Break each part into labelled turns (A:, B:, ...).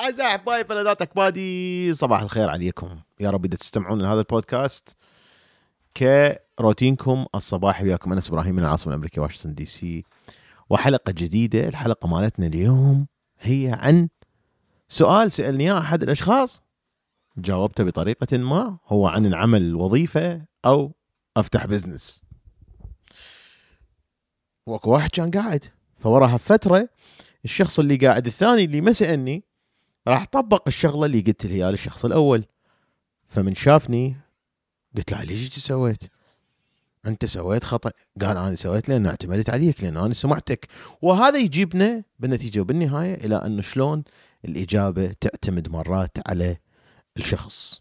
A: أعزائي أحبائي فلذات أكبادي صباح الخير عليكم. يا رب إذا تستمعون لهذا البودكاست كروتينكم الصباحي وياكم. أنس إبراهيم من العاصمة الأمريكية واشنطن DC. وحلقة جديدة الحلقة مالتنا اليوم هي عن سؤال سألني إياه أحد الأشخاص. جاوبته بطريقة ما هو عن العمل الوظيفة أو أفتح business وأكو واحد كان قاعد فوراها فترة الشخص اللي قاعد الثاني اللي ما سألني راح طبق الشغلة اللي قلت لها للشخص الأول. فمن شافني قلت له ليش سويت؟ أنت سويت خطأ. قال أنا سويت لأن اعتمدت عليك لأن أنا سمعتك. وهذا يجيبنا بالنتيجة وبالنهاية إلى انه شلون الإجابة تعتمد مرات على الشخص.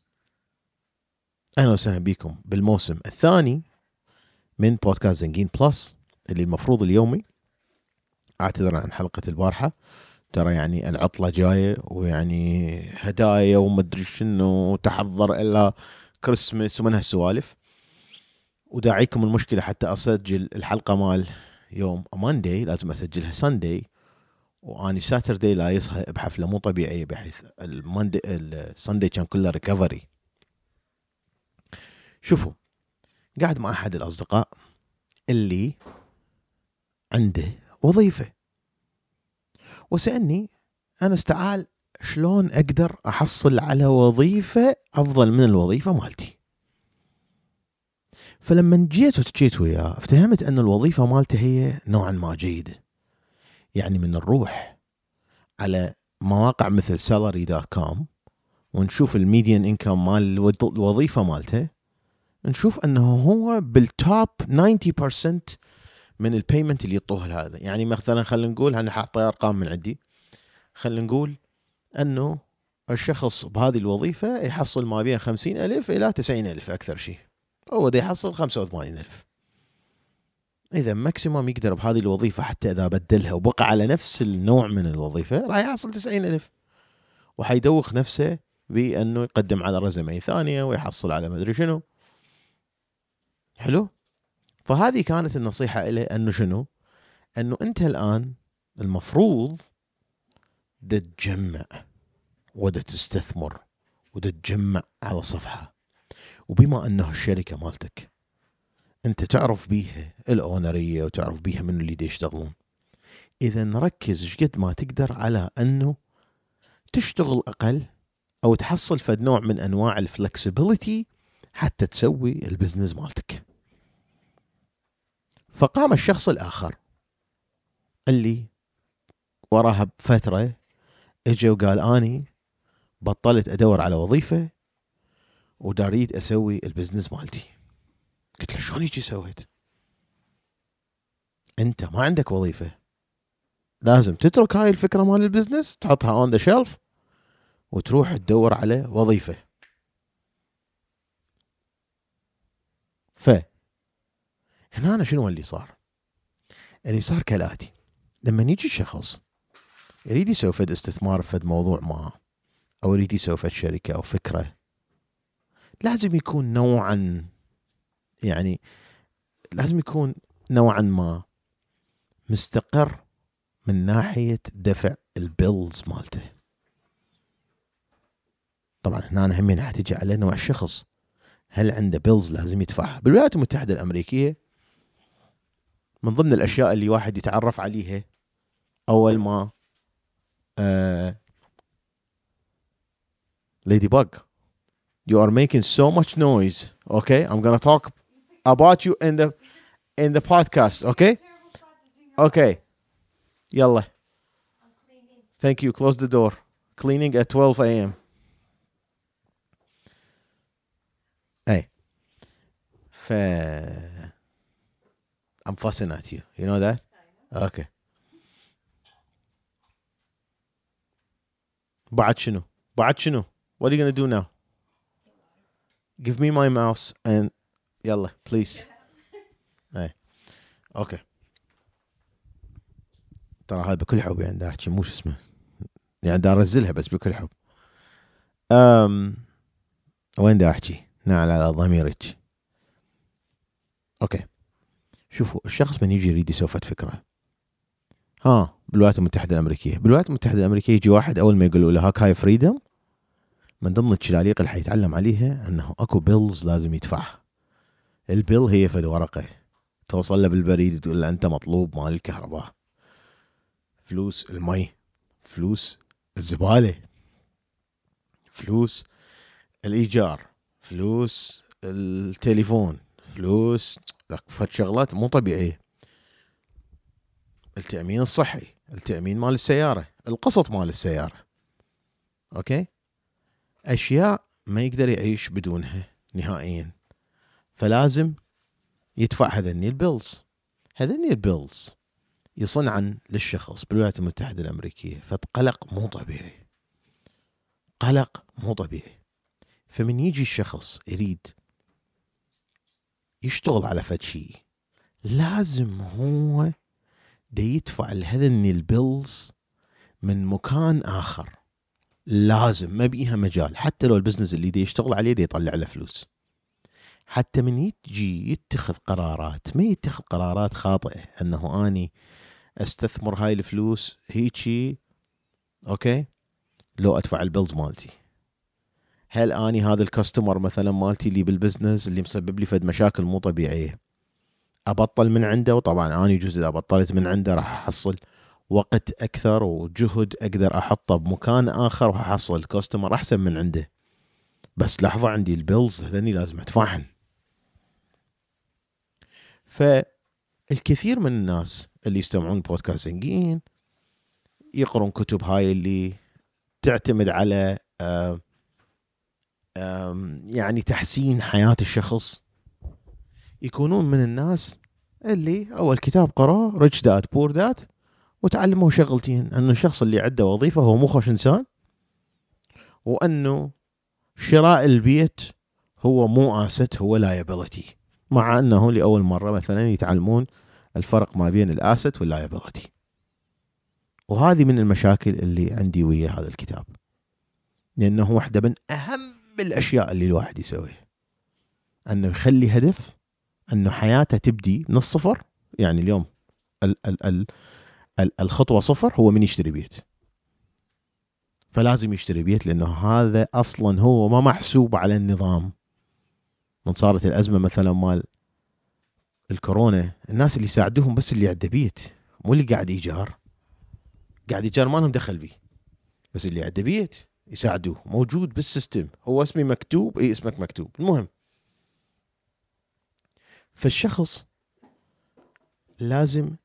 A: أهلا وسهلا بكم بالموسم الثاني من بودكاست زنجين بلس اللي المفروض اليومي. أعتذر عن حلقة البارحة. ترى يعني العطلة جاية ويعني هدايا ومدري شنو وتحضر الا كريسمس ومن هالسوالف. وداعيكم المشكلة حتى أسجل الحلقة مال يوم Monday لازم أسجلها Sunday وأني Saturday لا يصحى بحفلة مو طبيعية بحيث ال Monday ال Sunday كان كله recovery شوفوا قاعد مع أحد الأصدقاء اللي عنده وظيفة. وسألني أنا اسه تعال شلون أقدر أحصل على وظيفة أفضل من الوظيفة مالتي؟ فلما جيت وحجيت وياه افتهمت أن الوظيفة مالته هي نوعا ما جيده يعني من نروح على مواقع مثل Salary dot com ونشوف ال median income مال الوظيفة مالته نشوف أنه هو بال top 90% من ال payment اللي يعطوه هذا يعني مثلا خلينا نقول أنا حاطه أرقام من عندي. خلينا نقول أنه الشخص بهذه الوظيفة يحصل ما بين خمسين ألف إلى تسعين ألف أكثر شيء. هو ده يحصل خمسة وثمانين ألف. إذا maximum يقدر بهذه الوظيفة حتى إذا بدلها وبقى على نفس النوع من الوظيفة راح يحصل تسعين ألف. وحيدوخ نفسه بأنه يقدم على رزمة ثانية ويحصل على مدري شنو. حلو؟ فهذه كانت النصيحة إليه أنه شنو؟ أنه أنت الآن المفروض تجمع ودا تستثمر ودا تجمع على صفحة. وبما أنه الشركة مالتك أنت تعرف بيها الأونرية وتعرف بيها من اللي يشتغلون. إذا نركز قد ما تقدر على أنه تشتغل أقل أو تحصل فد نوع من أنواع ال flexibility حتى تسوي ال business مالتك. فقام الشخص الآخر اللي وراها بفترة اجى وقال أني بطلت أدور على وظيفة ودا أريد أسوي ال business مالتي. قلت له شلون هيجي سويت؟ أنت ما عندك وظيفة. لازم تترك هاي الفكرة مال ال business تحطها on the shelf وتروح تدور على وظيفة. ف هنا أنا شنو اللي صار؟ اللي صار كالآتي. لما يجي شخص يريد يسوي فد استثمار فد موضوع ما أو يريد يسوي فد شركة أو فكرة لازم يكون نوعا يعني لازم يكون نوعا ما مستقر من ناحية دفع ال bills مالته. طبعا هنا أنا همين حأحجي على نوع الشخص. هل عنده bills لازم يدفعها؟ بالولايات المتحدة الأمريكية من ضمن الاشياء اللي واحد يتعرف عليها اول ما uh, Ladybug, you are making so much noise. Okay, I'm gonna talk about you in the in the podcast. Okay, okay, yalla. Thank you. Close the door. Cleaning at 12 a.m. Hey, fair. I'm fussing at you. You know that? Okay. بعد شنو؟ بعد شنو؟ What are you gonna do now? Give me my mouse and يلا please. اي أوكي ترى هذا بكل حب يعني أحكي مو شو اسمه يعني دا أرزلها بس بكل حب. um وين دا أحكي؟ نعل على ضميرك. أوكي شوفوا الشخص من يجي يريد يسوي فكرة. ها بالولايات المتحدة الأمريكية. بالولايات المتحدة الأمريكية يجي واحد أول ما يقولوا له هاك هاي freedom من ضمن الشلاليق اللي حيتعلم عليها أنه أكو bills لازم يدفعها ال bill هي فد ورقة. توصل له بالبريد تقول له أنت مطلوب مال الكهرباء. فلوس المي فلوس الزبالة فلوس الإيجار فلوس التليفون. فلوس. فد شغلات مو طبيعية. التأمين الصحي التأمين مال السيارة القسط مال السيارة. أوكي؟ أشياء ما يقدر يعيش بدونها نهائيا. فلازم يدفع هذني ال bills هذني ال bills يصنعن للشخص بالولايات المتحدة الأمريكية. فقلق مو طبيعي. قلق مو طبيعي. فمن يجي الشخص يريد يشتغل على فد شيء لازم هو دا يدفع لهذني ال bills من مكان آخر. لازم ما بيها مجال. حتى لو ال business اللي دي يشتغل عليه دي يطلع له فلوس. حتى من يجي يتخذ قرارات ما يتخذ قرارات خاطئة إنه أني أستثمر هاي الفلوس هيجي okay؟ لو أدفع ال bills مالتي. هل آني هذا ال customer مثلا مالتي اللي بال business اللي مسبب لي فد مشاكل مو طبيعية؟ أبطل من عنده؟ وطبعا آني جزء إذا بطلت من عنده راح أحصل وقت أكثر وجهد أقدر أحطه بمكان آخر وأحصل customer أحسن من عنده. بس لحظة عندي ال bills هذني لازم ادفعهن فالكثير من الناس اللي يستمعون بودكاست زنقين يقرون كتب هاي اللي تعتمد على يعني تحسين حياة الشخص. يكونون من الناس اللي أول كتاب قرأه Rich Dad Poor Dad وتعلموا شغلتين أنه الشخص اللي عنده وظيفة هو مو خوش إنسان وأنه شراء البيت هو مو asset هو liability مع أنه لأول مرة مثلا يتعلمون الفرق ما بين ال asset وال liability وهذه من المشاكل اللي عندي ويا هذا الكتاب. لأنه واحدة من اهم الاشياء اللي الواحد يسويها. أنه يخلي هدف انه حياته تبدي من الصفر. يعني اليوم ال ال ال ال الخطوة صفر هو من يشتري بيت. فلازم يشتري بيت لأنه هذا أصلا هو ما محسوب على النظام. من صارت الأزمة مثلا مال الكورونا الناس اللي يساعدوهم بس اللي عنده بيت مو اللي قاعد ايجار قاعد ايجار ما لهم دخل بيه بس اللي عنده بيت. يساعدوه. موجود بالسيستم. هو اسمي مكتوب. اي اسمك مكتوب. المهم. فالشخص لازم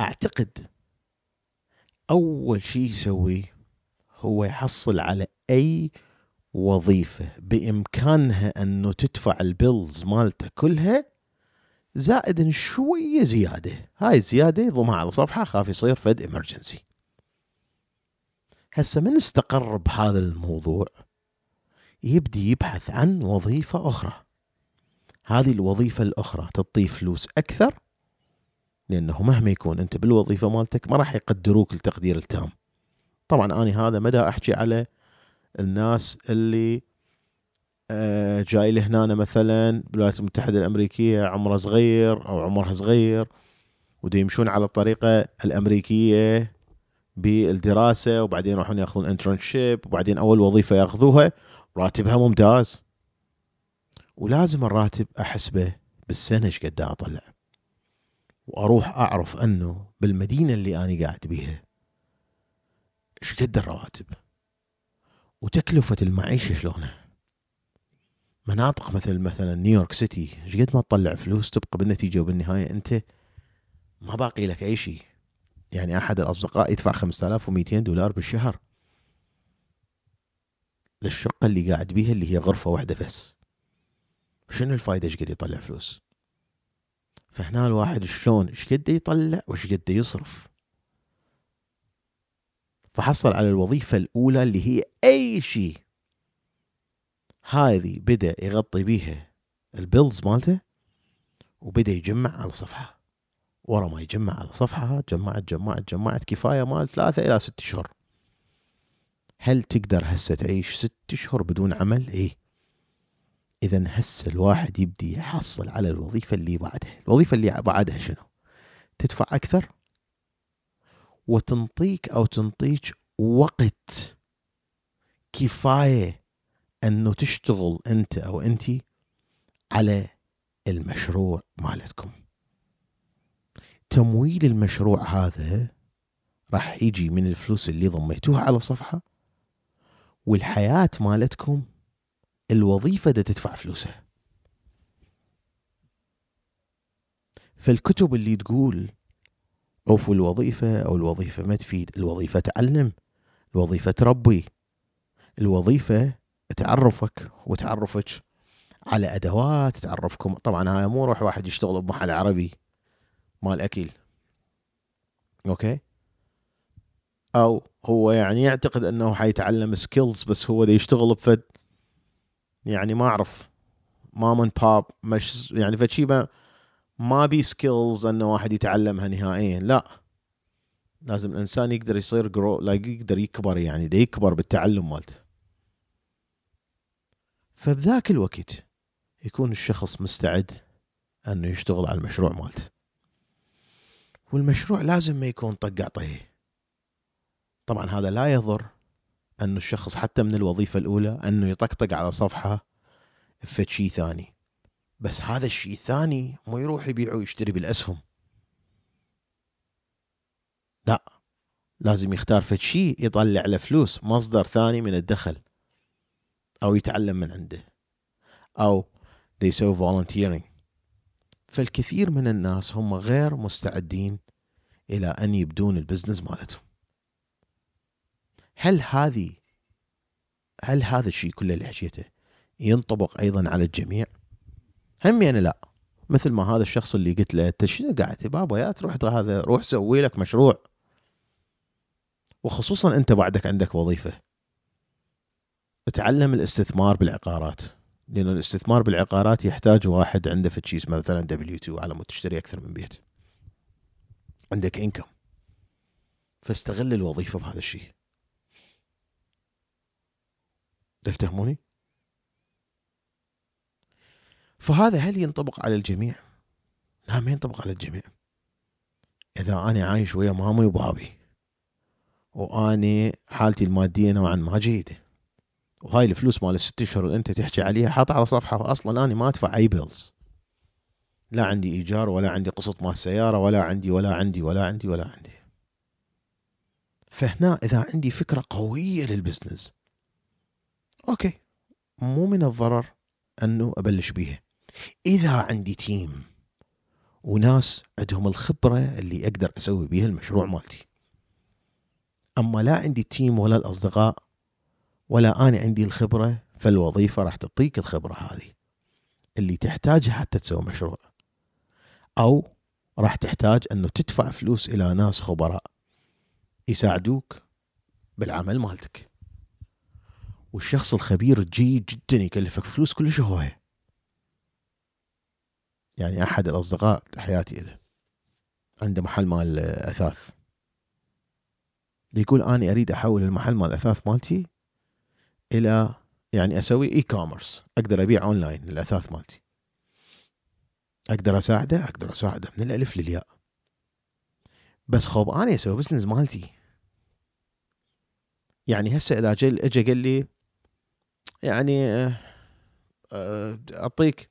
A: أعتقد أول شيء يسويه هو يحصل على أي وظيفة بإمكانها أنه تدفع البيلز مالته كلها زائد شوية زيادة. هاي الزيادة يضمها على صفحة خاف يصير فد امرجنسي هسه من استقر بهذا الموضوع؟ يبدي يبحث عن وظيفة أخرى. هذه الوظيفة الأخرى تعطيه فلوس أكثر؟ لأنه مهما يكون أنت بالوظيفة مالتك ما راح يقدروك التقدير التام. طبعا أنا هذا مدى أحكي على الناس اللي آه، جاي لهنا مثلا بالولايات المتحدة الأمريكية عمره صغير أو عمرها صغير ودي يمشون على الطريقة الأمريكية. بالدراسة وبعدين يروحون ياخذون انترنشيب وبعدين أول وظيفة ياخذوها راتبها ممتاز. ولازم الراتب أحسبه بالسنة إيش قد أطلع. وأروح أعرف أنه بالمدينة اللي أنا قاعد بيها إيش قد الرواتب؟ وتكلفة المعيشة شلونها؟ مناطق مثل مثلا نيويورك سيتي إيش قد ما تطلع فلوس تبقى بالنتيجة وبالنهاية أنت ما باقي لك أي شيء. يعني أحد الأصدقاء يدفع 5200 دولار بالشهر للشقة اللي قاعد بيها اللي هي غرفة واحدة بس. شنو الفائده إيش قد يطلع فلوس؟ فهنا الواحد شلون؟ إيش قد يطلع وإيش قد يصرف؟ فحصل على الوظيفة الأولى اللي هي أي شيء. هذه بدأ يغطي بيها البيلز مالته وبدأ يجمع على صفحة. ورا ما يجمع على صفحة جمعت جمعت جمعت كفاية مال ثلاثة إلى ست اشهر هل تقدر هسه تعيش ست اشهر بدون عمل؟ إيه اذا هسه الواحد يبدي يحصل على الوظيفة اللي بعدها، الوظيفة اللي بعدها شنو؟ تدفع أكثر وتنطيك أو تنطيك وقت كفاية إنه تشتغل أنت أو انت على المشروع مالتكم تمويل المشروع هذا راح يجي من الفلوس اللي ضميتوها على صفحة والحياة مالتكم الوظيفة دا تدفع فلوسها فالكتب اللي تقول أوفوا الوظيفة أو الوظيفة ما تفيد الوظيفة تعلم الوظيفة تربي الوظيفة تعرفك وتعرفك على أدوات تعرفكم. طبعا هاي مو روح واحد يشتغل بمحل عربي. مال أكل أوكي؟ أو هو يعني يعتقد أنه حيتعلم سكيلز بس هو دا يشتغل بفد يعني ما أعرف. مام باب مش يعني فشي ما ما بي سكيلز أنه واحد يتعلمها نهائيا. لا. لازم الإنسان يقدر يصير جرو لا يقدر يكبر يعني دا يكبر بالتعلم مالته. فبذاك الوقت يكون الشخص مستعد أنه يشتغل على المشروع مالته. والمشروع لازم ما يكون طق عطيه طبعا هذا لا يضر أن الشخص حتى من الوظيفة الأولى أنه يطقطق على صفحة في شيء ثاني. بس هذا الشيء الثاني مو يروح يبيع ويشتري بالأسهم. لا لازم يختار في شيء يطلع له فلوس مصدر ثاني من الدخل أو يتعلم من عنده أو يسوي volunteering. فالكثير من الناس هم غير مستعدين إلى أن يبدون البزنس مالتهم. هل هذه هل هذا الشيء كله اللي حكيته ينطبق أيضا على الجميع؟ هم يعني لا. مثل ما هذا الشخص اللي قلت له أنت شنو قاعد بابا؟ يا تروح هذا روح سوي لك مشروع. وخصوصا أنت بعدك عندك وظيفة. تعلم الاستثمار بالعقارات. لأن الاستثمار بالعقارات يحتاج واحد عنده في شيء مثلا W 2 على مود تشتري أكثر من بيت عندك income فاستغل الوظيفة بهذا الشيء تفهموني؟ فهذا هل ينطبق على الجميع؟ لا ما ينطبق على الجميع إذا أنا عايش ويا مامي وبابي وأني حالتي المادية نوعا ما جيدة وهاي الفلوس مال الست أشهر اللي أنت تحكي عليها حاطها على صفحة أصلا أنا ما أدفع أي bills لا عندي إيجار ولا عندي قسط مال سياره ولا عندي ولا عندي ولا عندي ولا عندي. فهنا إذا عندي فكرة قوية لل business okay مو من الضرر أنه أبلش بيها. إذا عندي تيم وناس عندهم الخبرة اللي أقدر أسوي بيها المشروع مالتي. أما لا عندي تيم ولا الأصدقاء ولا أنا عندي الخبرة فالوظيفة راح تعطيك الخبرة هذه. اللي تحتاجها حتى تسوي مشروع. أو راح تحتاج إنه تدفع فلوس إلى ناس خبراء يساعدوك بالعمل مالتك. والشخص الخبير الجيد جدا يكلفك فلوس كلش هواية يعني أحد الأصدقاء حياتي له عنده محل مال أثاث. يقول أنا أريد أحول المحل مال الأثاث مالتي إلى يعني أسوي e-commerce أقدر أبيع أونلاين الأثاث مالتي. أقدر أساعده؟ أقدر أساعده. من الألف للياء. بس خوب أنا أسوي business مالتي. يعني هسه إذا اجى قال لي يعني آه، أعطيك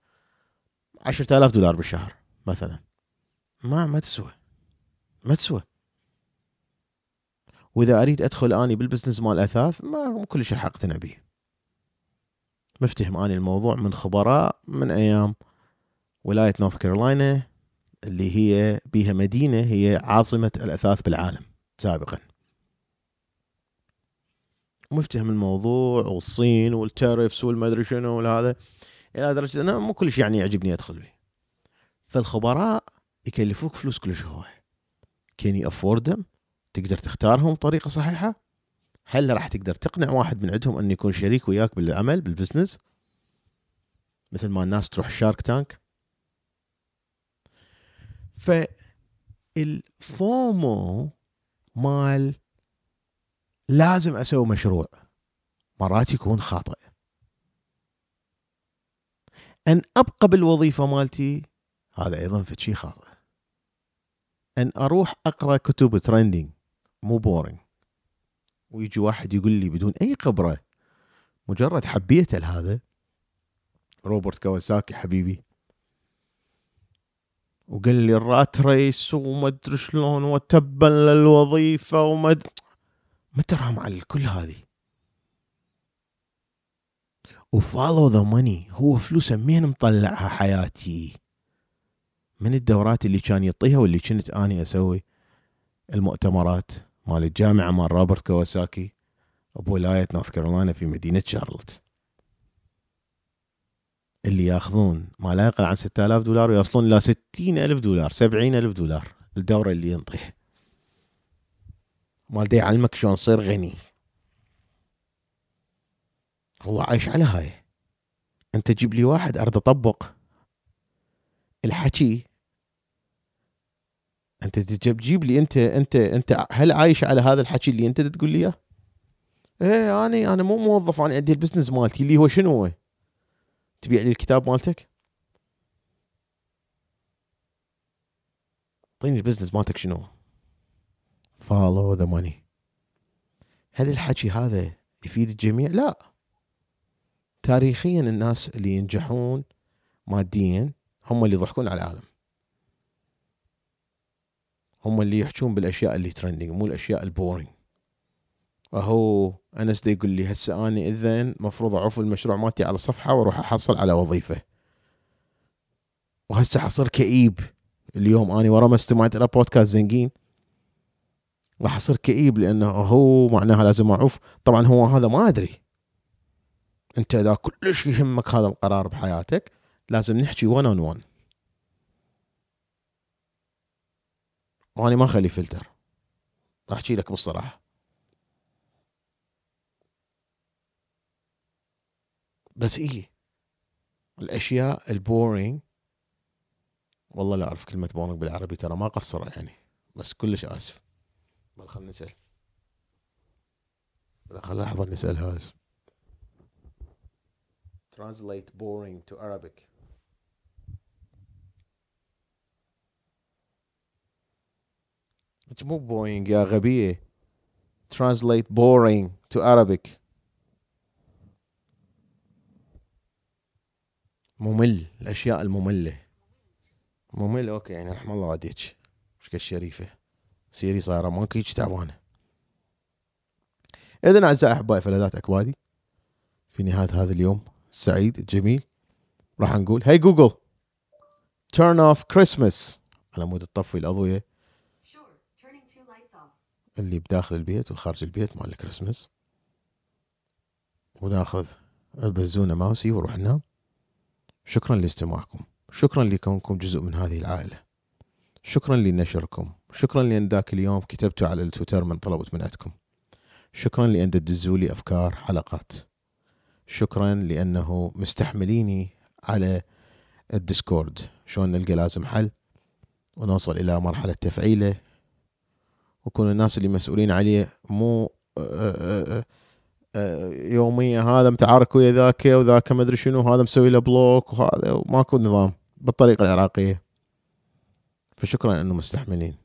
A: عشرة آلاف دولار بالشهر مثلا. ما ما تسوى. ما تسوى. وإذا أريد أدخل أني بالبزنس مال أثاث ما كلش راح اقتنع به مفتهم أني الموضوع من خبراء من أيام ولاية نورث كارولاينا اللي هي بها مدينة هي عاصمة الأثاث بالعالم سابقا. مفتهم الموضوع والصين والتارفس والمدري شنو والهذا إلى درجة أنه مو كلش يعني يعجبني أدخل به فالخبراء يكلفوك فلوس كلش هواي كان يافوردم تقدر تختارهم بطريقه صحيحة؟ هل راح تقدر تقنع واحد من عندهم انه يكون شريك وياك بالعمل بالبزنس؟ مثل ما الناس تروح الشارك تانك؟ فال FOMO مال لازم أسوي مشروع مرات يكون خاطئ. أن أبقى بالوظيفة مالتي هذا أيضا في شيء خاطئ. أن أروح أقرأ كتب trending مو boring ويجي واحد يقول لي بدون أي خبرة مجرد حبيته لهذا. روبرت كيوساكي حبيبي. وقال لي ال rat race وما ادري شلون وتبا للوظيفه وما. ما ترهم على الكل هذه. و follow the money هو فلوسه مين مطلعها حياتي؟ من الدورات اللي كان يعطيها واللي كنت اني أسوي؟ المؤتمرات. مال الجامعة مال روبرت كيوساكي بولايه نورث كارولاينا في مدينة شارلوت اللي ياخذون ما لا يقل عن 6000 دولار ويوصلون إلى 60000 دولار 70000 دولار الدوره اللي ينطيها مال يعلمك شلون تصير غني. هو عايش على هاي. أنت جيب لي واحد ارد أطبق. الحكي أنت تجيب لي انت انت أنت هل عايش على هذا الحكي اللي أنت تقول لي إياه؟ إيه أنا أنا مو موظف أنا عندي ال business مالتي اللي هو شنو هو؟ تبيع لي الكتاب مالتك؟ اعطيني ال business مالتك شنو؟ follow the money هل الحكي هذا يفيد الجميع؟ لا تاريخيا الناس اللي ينجحون ماديا هم اللي يضحكون على العالم هم اللي يحجون بالأشياء اللي ترندنج مو الأشياء البورينج أهو أنس دي يقول لي هسه أني إذن مفروض أعوف المشروع مالتي على صفحة وأروح أحصل على وظيفة. وهسه حصير كئيب. اليوم أني ورا ما استمعت إلى بودكاست زنقين. راح أصير كئيب لأنه هو معناها لازم أعوف. طبعا هو هذا ما أدري. أنت إذا كلش يهمك هذا القرار بحياتك لازم نحكي 1 on 1 واني ما أخلي فلتر. احكي لك بالصراحه بس إيه الأشياء ال boring والله لا أعرف كلمة boring بالعربي ترى ما قصر يعني. بس كلش آسف. بل خلنا نسأل. لحظة نسأل هذا translate boring to Arabic. مو boring يا غبية. Translate boring to Arabic. ممل الأشياء المملة. ممل okay يعني رحم الله والديك مش الشريفه سيري صايرة ماكو هيك تعبانة. اذا أعزائي أحبائي فلذات اكبادي في نهاية هذا اليوم السعيد الجميل راح نقول hey Google turn off Christmas على مود تطفي الأضوية. اللي بداخل البيت وخارج البيت مال الكريسماس. وناخذ البزونه ماوسي ونروح ننام شكرا لاستماعكم. شكرا لكونكم جزء من هذه العائلة. شكرا لنشركم. شكرا لأن ذاك اليوم كتبتوا على التويتر من طلبت منعتكم. شكرا لأن تدزوا لي أفكار حلقات. شكرا لأنه مستحمليني على الديسكورد. شلون نلقى لازم حل ونوصل إلى مرحلة تفعيله وكون الناس اللي مسؤولين عليه مو يوميا هذا متعارك ويا ذاك وذاك ما أدري شنو هذا مسوي له block وهذا وماكو نظام بالطريقة العراقية. فشكرا أنه مستحملين.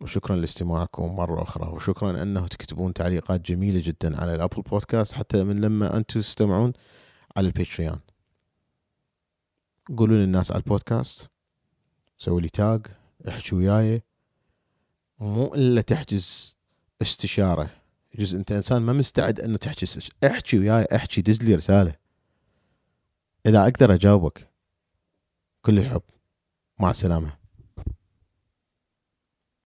A: وشكرا لاستماعكم مرة أخرى. وشكرا أنه تكتبون تعليقات جميلة جدا على الأبل بودكاست حتى من لما أنتم تستمعون على الباتريون. قولوا للناس على البودكاست. سوي لي tag احكي وياي. مو إلا تحجز استشارة. يجوز أنت إنسان ما مستعد إنه تحكي احكي وياي احكي دز لي رسالة. إذا أقدر أجاوبك كل الحب مع السلامة.